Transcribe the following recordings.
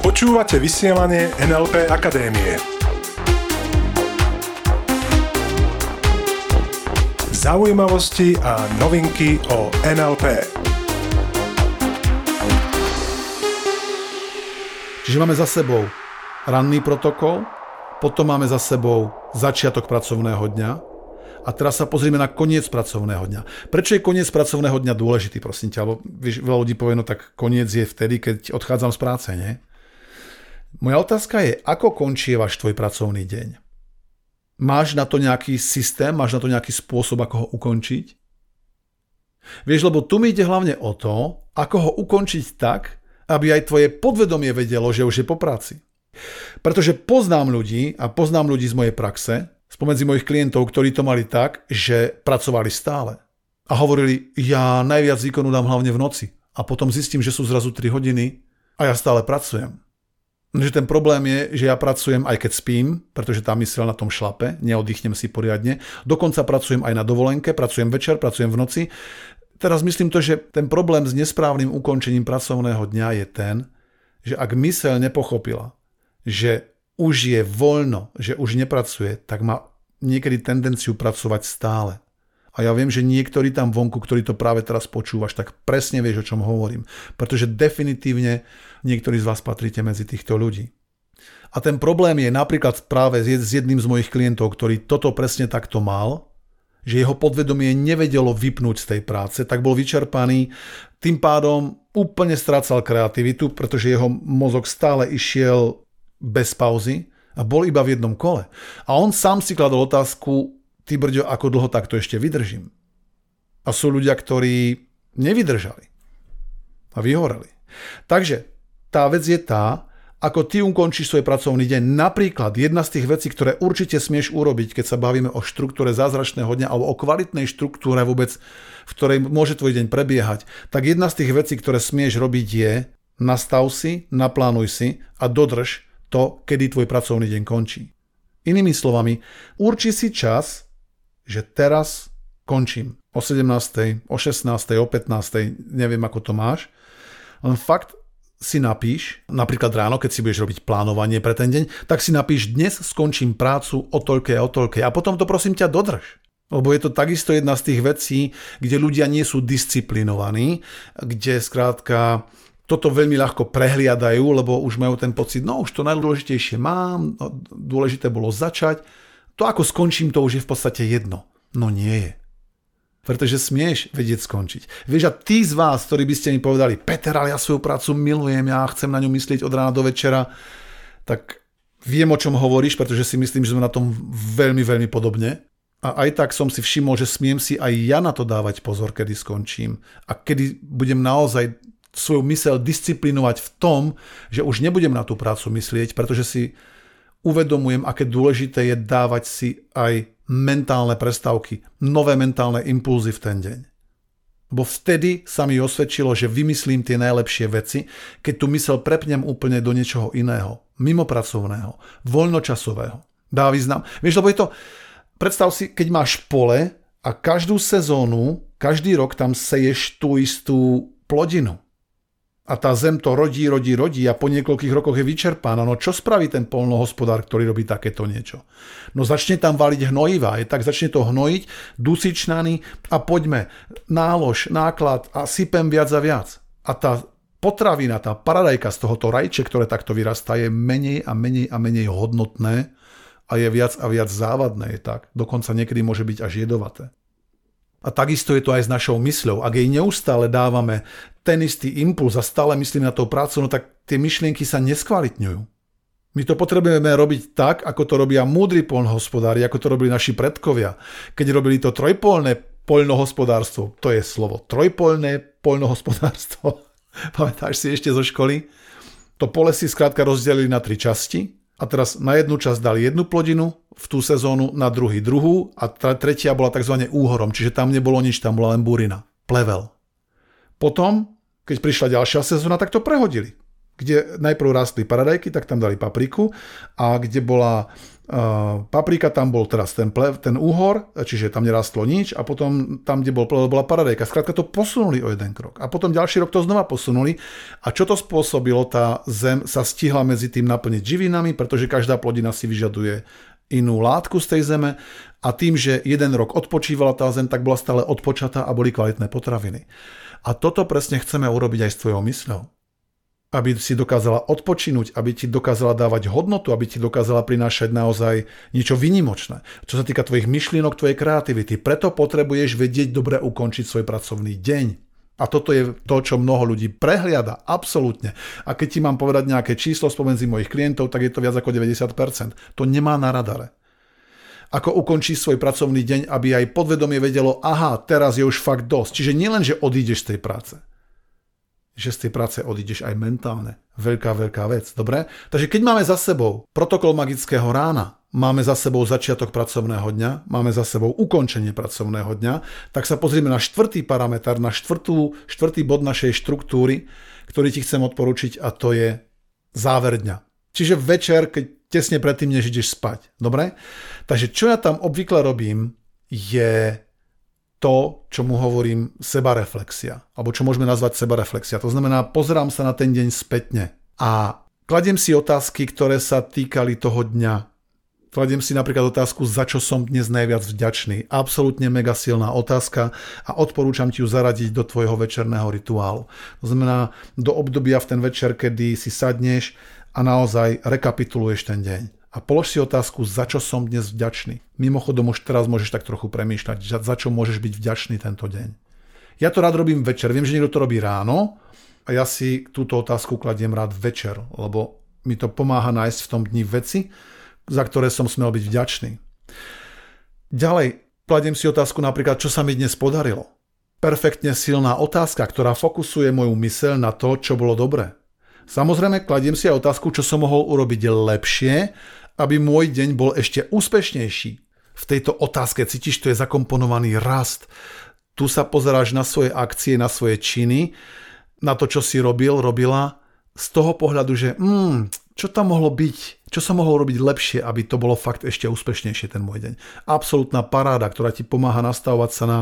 Počúvate vysielanie NLP Akadémie. Zaujímavosti a novinky o NLP. Čiže máme za sebou ranný protokol, potom máme za sebou začiatok pracovného dňa a teraz sa pozrieme na koniec pracovného dňa. Prečo je koniec pracovného dňa dôležitý, prosím ťa? Lebo veľa ľudí povie, no tak koniec je vtedy, keď odchádzam z práce, nie? Moja otázka je, ako končí váš tvoj pracovný deň? Máš na to nejaký systém, máš na to nejaký spôsob, ako ho ukončiť? Vieš, lebo tu mi ide hlavne o to, ako ho ukončiť tak, aby aj tvoje podvedomie vedelo, že už je po práci. Pretože poznám ľudí a poznám ľudí z mojej praxe, spomedzi mojich klientov, ktorí to mali tak, že pracovali stále. A hovorili, ja najviac výkonu dám hlavne v noci. A potom zistím, že sú zrazu 3 hodiny a ja stále pracujem. Že ten problém je, že ja pracujem aj keď spím, pretože tá mysel na tom šlape, neoddychnem si poriadne. Dokonca pracujem aj na dovolenke, pracujem večer, pracujem v noci. Teraz myslím to, že ten problém s nesprávnym ukončením pracovného dňa je ten, že ak mysel nepochopila, že už je voľno, že už nepracuje, tak má niekedy tendenciu pracovať stále. A ja viem, že niektorí tam vonku, ktorí to práve teraz počúvaš, tak presne vieš, o čom hovorím. Pretože definitívne niektorí z vás patríte medzi týchto ľudí. A ten problém je napríklad práve s jedným z mojich klientov, ktorý toto presne takto mal, že jeho podvedomie nevedelo vypnúť z tej práce, tak bol vyčerpaný, tým pádom úplne strácal kreativitu, pretože jeho mozog stále išiel bez pauzy a bol iba v jednom kole. A on sám si kladol otázku, ty brďo, ako dlho takto ešte vydržím. A sú ľudia, ktorí nevydržali a vyhoreli. Takže tá vec je tá, ako ty ukončíš svoj pracovný deň. Napríklad jedna z tých vecí, ktoré určite smieš urobiť, keď sa bavíme o štruktúre zázračného dňa alebo o kvalitnej štruktúre vôbec, v ktorej môže tvoj deň prebiehať, tak jedna z tých vecí, ktoré smieš robiť je nastav si, naplánuj si a dodrž to, kedy tvoj pracovný deň končí. Inými slovami, urči si čas, že teraz končím o 17., o 16., o 15., neviem ako to máš, len fakt si napíš, napríklad ráno, keď si budeš robiť plánovanie pre ten deň, tak si napíš, dnes skončím prácu o toľke a o toľke a potom to prosím ťa dodrž. Lebo je to takisto jedna z tých vecí, kde ľudia nie sú disciplinovaní, kde skrátka toto veľmi ľahko prehliadajú, lebo už majú ten pocit, no už to najdôležitejšie mám, no, dôležité bolo začať, to ako skončím, to už je v podstate jedno. No nie je. Pretože smieš vedieť skončiť. Vieš, a tí z vás, ktorí by ste mi povedali, Peter, ale ja svoju prácu milujem, ja chcem na ňu myslieť od rána do večera, tak viem, o čom hovoríš, pretože si myslím, že sme na tom veľmi, veľmi podobne. A aj tak som si všimol, že smiem si aj ja na to dávať pozor, kedy skončím. A kedy budem naozaj svoju mysel disciplinovať v tom, že už nebudem na tú prácu myslieť, pretože si uvedomujem, aké dôležité je dávať si aj mentálne prestávky, nové mentálne impulzy v ten deň. Bo vtedy sa mi osvedčilo, že vymyslím tie najlepšie veci, keď tu mysel prepnem úplne do niečoho iného, mimopracovného, voľnočasového. Dá význam. Vieš, lebo je to, predstav si, keď máš pole a každú sezónu, každý rok tam seješ tú istú plodinu a tá zem to rodí, rodí, rodí a po niekoľkých rokoch je vyčerpaná. No čo spraví ten polnohospodár, ktorý robí takéto niečo? No začne tam valiť hnojiva, je tak začne to hnojiť, dusičnany a poďme, nálož, náklad a sypem viac a viac. A tá potravina, tá paradajka z tohoto rajče, ktoré takto vyrastá, je menej a menej a menej hodnotné a je viac a viac závadné, je tak. Dokonca niekedy môže byť až jedovaté. A takisto je to aj s našou mysľou. Ak jej neustále dávame ten istý impuls a stále myslím na tú prácu, no tak tie myšlienky sa neskvalitňujú. My to potrebujeme robiť tak, ako to robia múdri poľnohospodári, ako to robili naši predkovia. Keď robili to trojpolné poľnohospodárstvo, to je slovo, trojpolné poľnohospodárstvo, pamätáš si ešte zo školy? To pole si skrátka rozdelili na tri časti a teraz na jednu časť dali jednu plodinu, v tú sezónu, na druhý druhú a tretia bola tzv. úhorom, čiže tam nebolo nič, tam bola len burina, plevel. Potom, keď prišla ďalšia sezóna, tak to prehodili. Kde najprv rastli paradajky, tak tam dali papriku a kde bola paprika, tam bol teraz ten, plev, ten úhor, čiže tam nerastlo nič a potom tam, kde bol plev, bola paradajka. Skrátka to posunuli o jeden krok. A potom ďalší rok to znova posunuli. A čo to spôsobilo? Tá zem sa stihla medzi tým naplniť živinami, pretože každá plodina si vyžaduje inú látku z tej zeme a tým, že jeden rok odpočívala tá zem, tak bola stále odpočatá a boli kvalitné potraviny. A toto presne chceme urobiť aj s tvojou mysľou aby si dokázala odpočinúť, aby ti dokázala dávať hodnotu, aby ti dokázala prinášať naozaj niečo vynimočné. Čo sa týka tvojich myšlienok, tvojej kreativity. Preto potrebuješ vedieť dobre ukončiť svoj pracovný deň. A toto je to, čo mnoho ľudí prehliada, absolútne. A keď ti mám povedať nejaké číslo spomedzi mojich klientov, tak je to viac ako 90%. To nemá na radare. Ako ukončí svoj pracovný deň, aby aj podvedomie vedelo, aha, teraz je už fakt dosť. Čiže nielen, že odídeš z tej práce, že z tej práce odídeš aj mentálne. Veľká, veľká vec. Dobre? Takže keď máme za sebou protokol magického rána, máme za sebou začiatok pracovného dňa, máme za sebou ukončenie pracovného dňa, tak sa pozrieme na štvrtý parameter, na štvrtú, štvrtý bod našej štruktúry, ktorý ti chcem odporučiť a to je záver dňa. Čiže večer, keď tesne predtým, než ideš spať. Dobre? Takže čo ja tam obvykle robím, je to, čo mu hovorím sebareflexia, alebo čo môžeme nazvať sebareflexia. To znamená, pozerám sa na ten deň spätne a kladiem si otázky, ktoré sa týkali toho dňa. Kladiem si napríklad otázku, za čo som dnes najviac vďačný. Absolútne mega silná otázka a odporúčam ti ju zaradiť do tvojho večerného rituálu. To znamená do obdobia v ten večer, kedy si sadneš a naozaj rekapituluješ ten deň a polož si otázku, za čo som dnes vďačný. Mimochodom už teraz môžeš tak trochu premýšľať, za čo môžeš byť vďačný tento deň. Ja to rád robím večer. Viem, že niekto to robí ráno a ja si túto otázku kladiem rád večer, lebo mi to pomáha nájsť v tom dni veci, za ktoré som smel byť vďačný. Ďalej, kladiem si otázku napríklad, čo sa mi dnes podarilo. Perfektne silná otázka, ktorá fokusuje moju myseľ na to, čo bolo dobré. Samozrejme, kladiem si aj otázku, čo som mohol urobiť lepšie aby môj deň bol ešte úspešnejší. V tejto otázke cítiš, tu je zakomponovaný rast. Tu sa pozeráš na svoje akcie, na svoje činy, na to, čo si robil, robila, z toho pohľadu, že mm, čo tam mohlo byť, čo som mohol robiť lepšie, aby to bolo fakt ešte úspešnejšie ten môj deň. Absolutná paráda, ktorá ti pomáha nastavovať sa na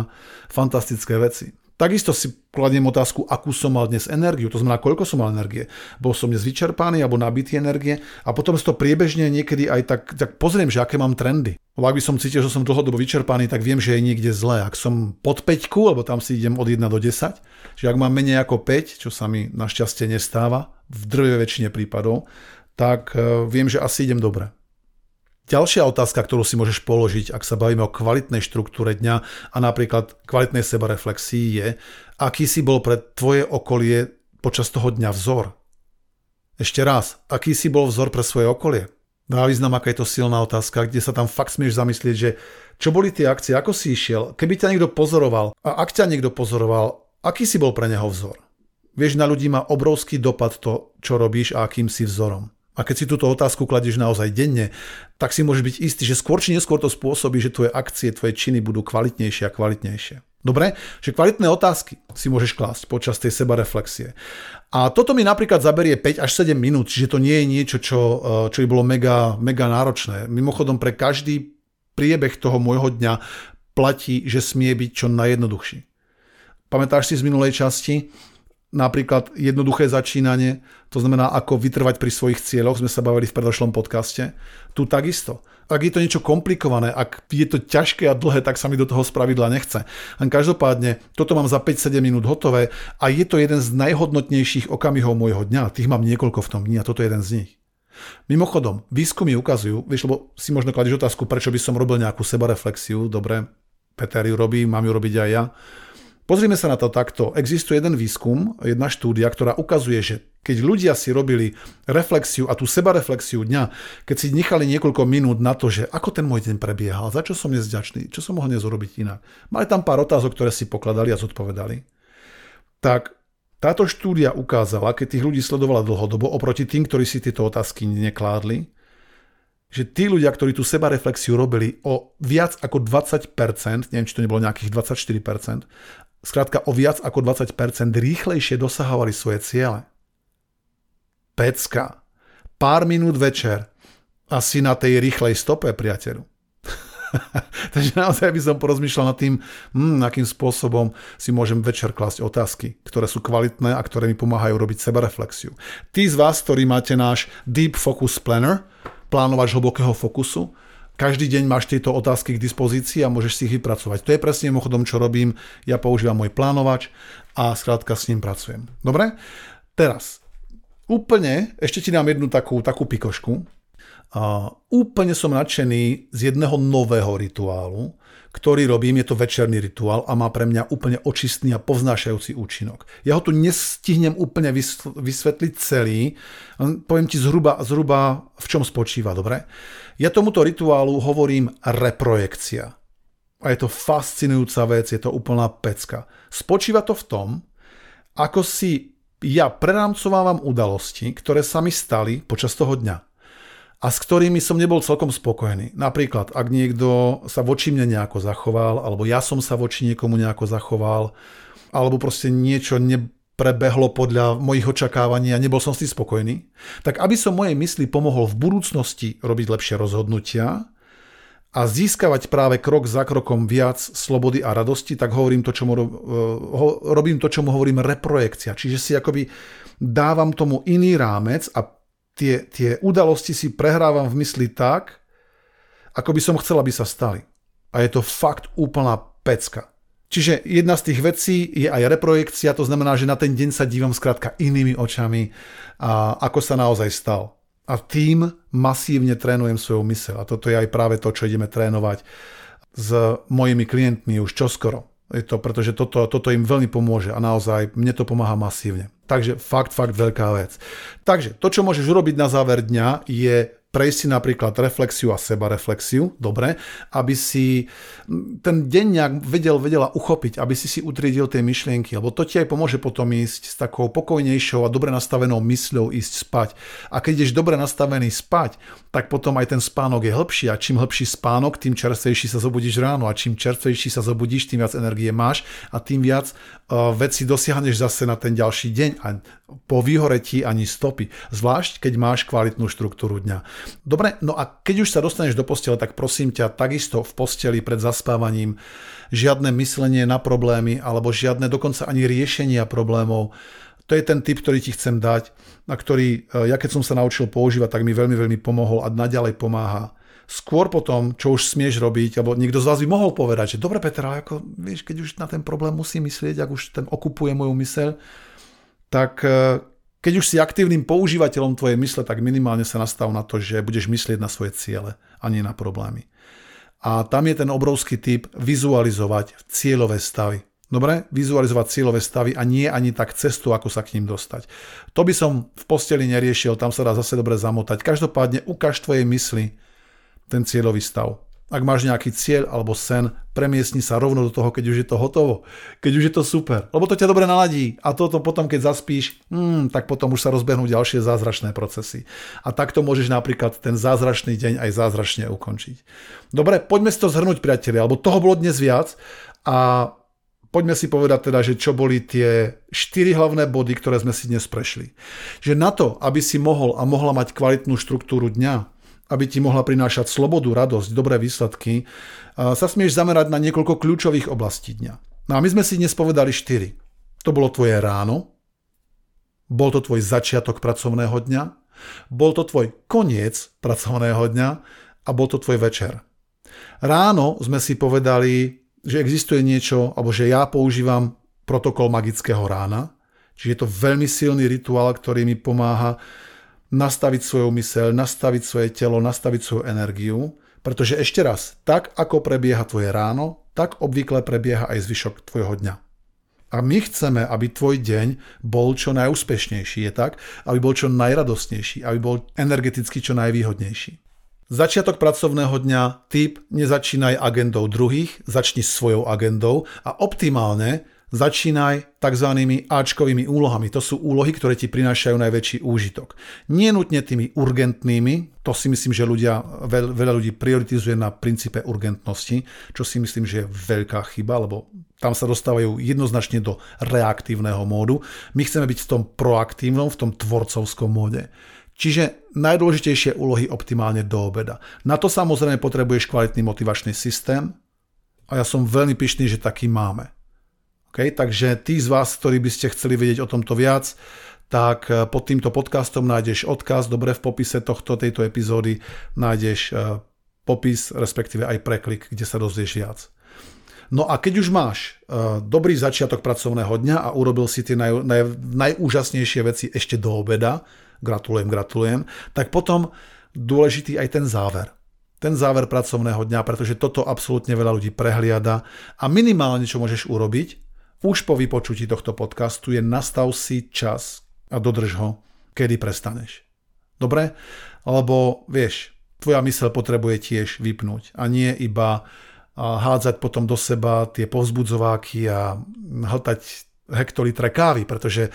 fantastické veci. Takisto si kladiem otázku, akú som mal dnes energiu, to znamená, koľko som mal energie. Bol som dnes vyčerpaný alebo nabitý energie a potom si to priebežne niekedy aj tak, tak pozriem, že aké mám trendy. Lebo ak by som cítil, že som dlhodobo vyčerpaný, tak viem, že je niekde zle. Ak som pod 5, lebo tam si idem od 1 do 10, že ak mám menej ako 5, čo sa mi našťastie nestáva, v drve väčšine prípadov, tak eh, viem, že asi idem dobre. Ďalšia otázka, ktorú si môžeš položiť, ak sa bavíme o kvalitnej štruktúre dňa a napríklad kvalitnej sebareflexii je, aký si bol pre tvoje okolie počas toho dňa vzor. Ešte raz, aký si bol vzor pre svoje okolie? Dá význam, aká je to silná otázka, kde sa tam fakt smieš zamyslieť, že čo boli tie akcie, ako si išiel, keby ťa niekto pozoroval a ak ťa niekto pozoroval, aký si bol pre neho vzor? Vieš, na ľudí má obrovský dopad to, čo robíš a akým si vzorom. A keď si túto otázku kladieš naozaj denne, tak si môžeš byť istý, že skôr či neskôr to spôsobí, že tvoje akcie, tvoje činy budú kvalitnejšie a kvalitnejšie. Dobre? Že kvalitné otázky si môžeš klásť počas tej sebareflexie. A toto mi napríklad zaberie 5 až 7 minút, čiže to nie je niečo, čo, eh, čo by bolo mega, mega náročné. Mimochodom, pre každý priebeh toho môjho dňa platí, že smie byť čo najjednoduchší. Pamätáš si z minulej časti, napríklad jednoduché začínanie, to znamená ako vytrvať pri svojich cieľoch, sme sa bavili v predošlom podcaste. Tu takisto. Ak je to niečo komplikované, ak je to ťažké a dlhé, tak sa mi do toho spravidla nechce. Len každopádne, toto mám za 5-7 minút hotové a je to jeden z najhodnotnejších okamihov môjho dňa. Tých mám niekoľko v tom dni a toto je jeden z nich. Mimochodom, výskumy ukazujú, vieš, lebo si možno kladeš otázku, prečo by som robil nejakú sebareflexiu, dobre, Peter ju robí, mám ju robiť aj ja. Pozrime sa na to takto. Existuje jeden výskum, jedna štúdia, ktorá ukazuje, že keď ľudia si robili reflexiu a tú sebareflexiu dňa, keď si nechali niekoľko minút na to, že ako ten môj deň prebiehal, za čo som dnes vďačný, čo som mohol dnes urobiť inak. Mali tam pár otázok, ktoré si pokladali a zodpovedali. Tak táto štúdia ukázala, keď tých ľudí sledovala dlhodobo, oproti tým, ktorí si tieto otázky nekládli, že tí ľudia, ktorí tú sebareflexiu robili o viac ako 20%, neviem, či to nebolo nejakých 24%, skrátka o viac ako 20% rýchlejšie dosahovali svoje ciele. Pecka. Pár minút večer asi na tej rýchlej stope, priateľu. Takže naozaj by som porozmýšľal nad tým, hm, akým spôsobom si môžem večer klásť otázky, ktoré sú kvalitné a ktoré mi pomáhajú robiť sebareflexiu. Tí z vás, ktorí máte náš Deep Focus Planner, plánovač hlbokého fokusu, každý deň máš tieto otázky k dispozícii a môžeš si ich vypracovať. To je presne mimochodom, čo robím. Ja používam môj plánovač a skrátka s ním pracujem. Dobre? Teraz, úplne, ešte ti dám jednu takú, takú pikošku. A úplne som nadšený z jedného nového rituálu, ktorý robím, je to večerný rituál a má pre mňa úplne očistný a povznášajúci účinok. Ja ho tu nestihnem úplne vysvetliť celý, poviem ti zhruba, zhruba v čom spočíva, dobre? Ja tomuto rituálu hovorím reprojekcia. A je to fascinujúca vec, je to úplná pecka. Spočíva to v tom, ako si ja prerámcovávam udalosti, ktoré sa mi stali počas toho dňa a s ktorými som nebol celkom spokojný. Napríklad, ak niekto sa voči mne nejako zachoval, alebo ja som sa voči niekomu nejako zachoval, alebo proste niečo neprebehlo podľa mojich očakávaní a nebol som s tým spokojný, tak aby som mojej mysli pomohol v budúcnosti robiť lepšie rozhodnutia a získavať práve krok za krokom viac slobody a radosti, tak hovorím to, čomu, eh, robím to, čomu hovorím reprojekcia. Čiže si akoby dávam tomu iný rámec a tie, tie udalosti si prehrávam v mysli tak, ako by som chcel, aby sa stali. A je to fakt úplná pecka. Čiže jedna z tých vecí je aj reprojekcia, to znamená, že na ten deň sa dívam skrátka inými očami, a ako sa naozaj stal. A tým masívne trénujem svoju mysel. A toto je aj práve to, čo ideme trénovať s mojimi klientmi už čoskoro. Je to, pretože toto, toto im veľmi pomôže a naozaj mne to pomáha masívne. Takže fakt, fakt veľká vec. Takže to, čo môžeš urobiť na záver dňa, je prejsť si napríklad reflexiu a sebareflexiu, dobre, aby si ten deň nejak vedel, vedela uchopiť, aby si si utriedil tie myšlienky, lebo to ti aj pomôže potom ísť s takou pokojnejšou a dobre nastavenou mysľou ísť spať. A keď ideš dobre nastavený spať, tak potom aj ten spánok je hĺbší. A čím hĺbší spánok, tým čerstvejší sa zobudíš ráno. A čím čerstvejší sa zobudíš, tým viac energie máš. A tým viac uh, veci dosiahneš zase na ten ďalší deň. A po vyhoretí ani stopy, zvlášť keď máš kvalitnú štruktúru dňa. Dobre, no a keď už sa dostaneš do postele, tak prosím ťa, takisto v posteli pred zaspávaním žiadne myslenie na problémy alebo žiadne dokonca ani riešenia problémov to je ten typ, ktorý ti chcem dať a ktorý, e, ja keď som sa naučil používať, tak mi veľmi, veľmi pomohol a naďalej pomáha. Skôr potom, čo už smieš robiť, alebo niekto z vás by mohol povedať, že dobre Petra, ako, vieš, keď už na ten problém musí myslieť, ak už ten okupuje moju myseľ, tak e, keď už si aktívnym používateľom tvojej mysle, tak minimálne sa nastav na to, že budeš myslieť na svoje ciele a nie na problémy. A tam je ten obrovský typ vizualizovať cieľové stavy. Dobre, vizualizovať cieľové stavy a nie ani tak cestu, ako sa k ním dostať. To by som v posteli neriešil, tam sa dá zase dobre zamotať. Každopádne ukáž tvojej mysli ten cieľový stav. Ak máš nejaký cieľ alebo sen, premiesni sa rovno do toho, keď už je to hotovo, keď už je to super. Lebo to ťa dobre naladí a toto potom, keď zaspíš, hmm, tak potom už sa rozbehnú ďalšie zázračné procesy. A takto môžeš napríklad ten zázračný deň aj zázračne ukončiť. Dobre, poďme si to zhrnúť, priatelia, lebo toho bolo dnes viac a poďme si povedať teda, že čo boli tie štyri hlavné body, ktoré sme si dnes prešli. Že na to, aby si mohol a mohla mať kvalitnú štruktúru dňa, aby ti mohla prinášať slobodu, radosť, dobré výsledky, sa smieš zamerať na niekoľko kľúčových oblastí dňa. No a my sme si dnes povedali štyri. To bolo tvoje ráno, bol to tvoj začiatok pracovného dňa, bol to tvoj koniec pracovného dňa a bol to tvoj večer. Ráno sme si povedali, že existuje niečo, alebo že ja používam protokol magického rána, čiže je to veľmi silný rituál, ktorý mi pomáha nastaviť svoju myseľ, nastaviť svoje telo, nastaviť svoju energiu, pretože ešte raz, tak ako prebieha tvoje ráno, tak obvykle prebieha aj zvyšok tvojho dňa. A my chceme, aby tvoj deň bol čo najúspešnejší, je tak? Aby bol čo najradostnejší, aby bol energeticky čo najvýhodnejší. Začiatok pracovného dňa, typ, nezačínaj agendou druhých, začni svojou agendou a optimálne začínaj tzv. Ačkovými úlohami. To sú úlohy, ktoré ti prinášajú najväčší úžitok. Nie nutne tými urgentnými, to si myslím, že ľudia, veľa ľudí prioritizuje na princípe urgentnosti, čo si myslím, že je veľká chyba, lebo tam sa dostávajú jednoznačne do reaktívneho módu. My chceme byť v tom proaktívnom, v tom tvorcovskom móde. Čiže najdôležitejšie úlohy optimálne do obeda. Na to samozrejme potrebuješ kvalitný motivačný systém a ja som veľmi pyšný, že taký máme. Okay? Takže tí z vás, ktorí by ste chceli vedieť o tomto viac, tak eh, pod týmto podcastom nájdeš odkaz, dobre v popise tohto, tejto epizódy nájdeš eh, popis, respektíve aj preklik, kde sa dozvieš viac. No a keď už máš uh, dobrý začiatok pracovného dňa a urobil si tie naj, naj, najúžasnejšie veci ešte do obeda, gratulujem, gratulujem, tak potom dôležitý aj ten záver. Ten záver pracovného dňa, pretože toto absolútne veľa ľudí prehliada a minimálne, čo môžeš urobiť, už po vypočutí tohto podcastu je nastav si čas a dodrž ho, kedy prestaneš. Dobre? Lebo vieš, tvoja mysel potrebuje tiež vypnúť a nie iba hádzať potom do seba tie povzbudzováky a hltať hektolitre kávy, pretože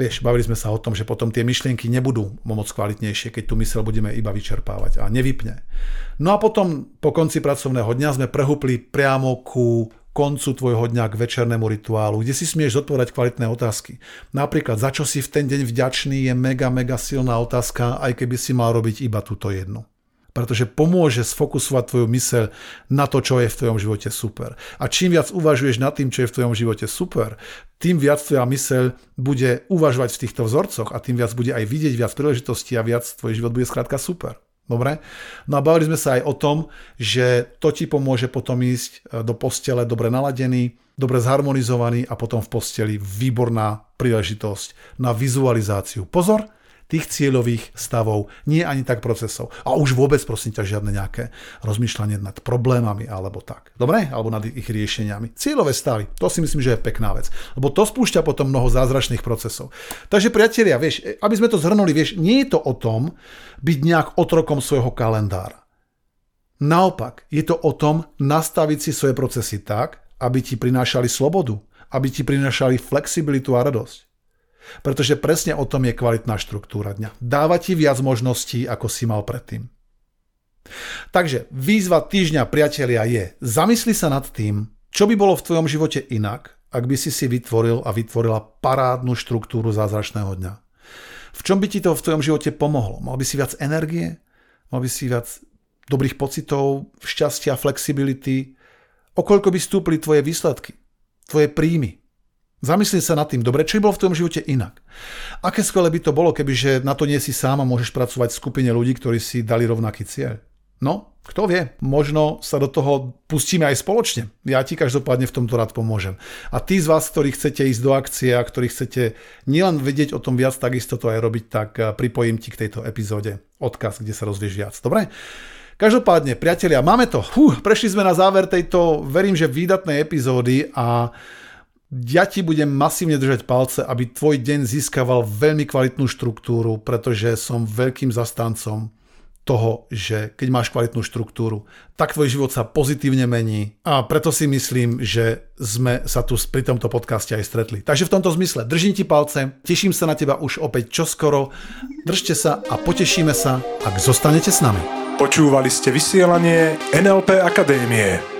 vieš, bavili sme sa o tom, že potom tie myšlienky nebudú moc kvalitnejšie, keď tú mysel budeme iba vyčerpávať a nevypne. No a potom po konci pracovného dňa sme prehúpli priamo ku koncu tvojho dňa k večernému rituálu, kde si smieš zodpovedať kvalitné otázky. Napríklad, za čo si v ten deň vďačný je mega, mega silná otázka, aj keby si mal robiť iba túto jednu pretože pomôže sfokusovať tvoju myseľ na to, čo je v tvojom živote super. A čím viac uvažuješ nad tým, čo je v tvojom živote super, tým viac tvoja myseľ bude uvažovať v týchto vzorcoch a tým viac bude aj vidieť viac príležitostí a viac tvoj život bude skrátka super. Dobre? No a bavili sme sa aj o tom, že to ti pomôže potom ísť e, do postele dobre naladený, dobre zharmonizovaný a potom v posteli výborná príležitosť na vizualizáciu. Pozor, tých cieľových stavov, nie ani tak procesov. A už vôbec prosím ťa žiadne nejaké rozmýšľanie nad problémami alebo tak. Dobre? Alebo nad ich riešeniami. Cieľové stavy, to si myslím, že je pekná vec. Lebo to spúšťa potom mnoho zázračných procesov. Takže priatelia, vieš, aby sme to zhrnuli, vieš, nie je to o tom byť nejak otrokom svojho kalendára. Naopak, je to o tom nastaviť si svoje procesy tak, aby ti prinášali slobodu, aby ti prinášali flexibilitu a radosť. Pretože presne o tom je kvalitná štruktúra dňa. Dáva ti viac možností, ako si mal predtým. Takže výzva týždňa, priatelia, je zamysli sa nad tým, čo by bolo v tvojom živote inak, ak by si si vytvoril a vytvorila parádnu štruktúru zázračného dňa. V čom by ti to v tvojom živote pomohlo? Mal by si viac energie? Mal by si viac dobrých pocitov, šťastia, flexibility? Okoľko by stúpli tvoje výsledky, tvoje príjmy? Zamysli sa nad tým, dobre, čo by bolo v tom živote inak. Aké skvelé by to bolo, kebyže na to nie si sám a môžeš pracovať v skupine ľudí, ktorí si dali rovnaký cieľ. No, kto vie, možno sa do toho pustíme aj spoločne. Ja ti každopádne v tomto rád pomôžem. A tí z vás, ktorí chcete ísť do akcie a ktorí chcete nielen vedieť o tom viac, takisto to aj robiť, tak eh, pripojím ti k tejto epizóde odkaz, kde sa rozvieš viac. Dobre? Každopádne, priatelia, máme to. Hú, prešli sme na záver tejto, verím, že výdatnej epizódy a ja ti budem masívne držať palce, aby tvoj deň získaval veľmi kvalitnú štruktúru, pretože som veľkým zastancom toho, že keď máš kvalitnú štruktúru, tak tvoj život sa pozitívne mení a preto si myslím, že sme sa tu pri tomto podcaste aj stretli. Takže v tomto zmysle držím ti palce, teším sa na teba už opäť čoskoro, držte sa a potešíme sa, ak zostanete s nami. Počúvali ste vysielanie NLP Akadémie.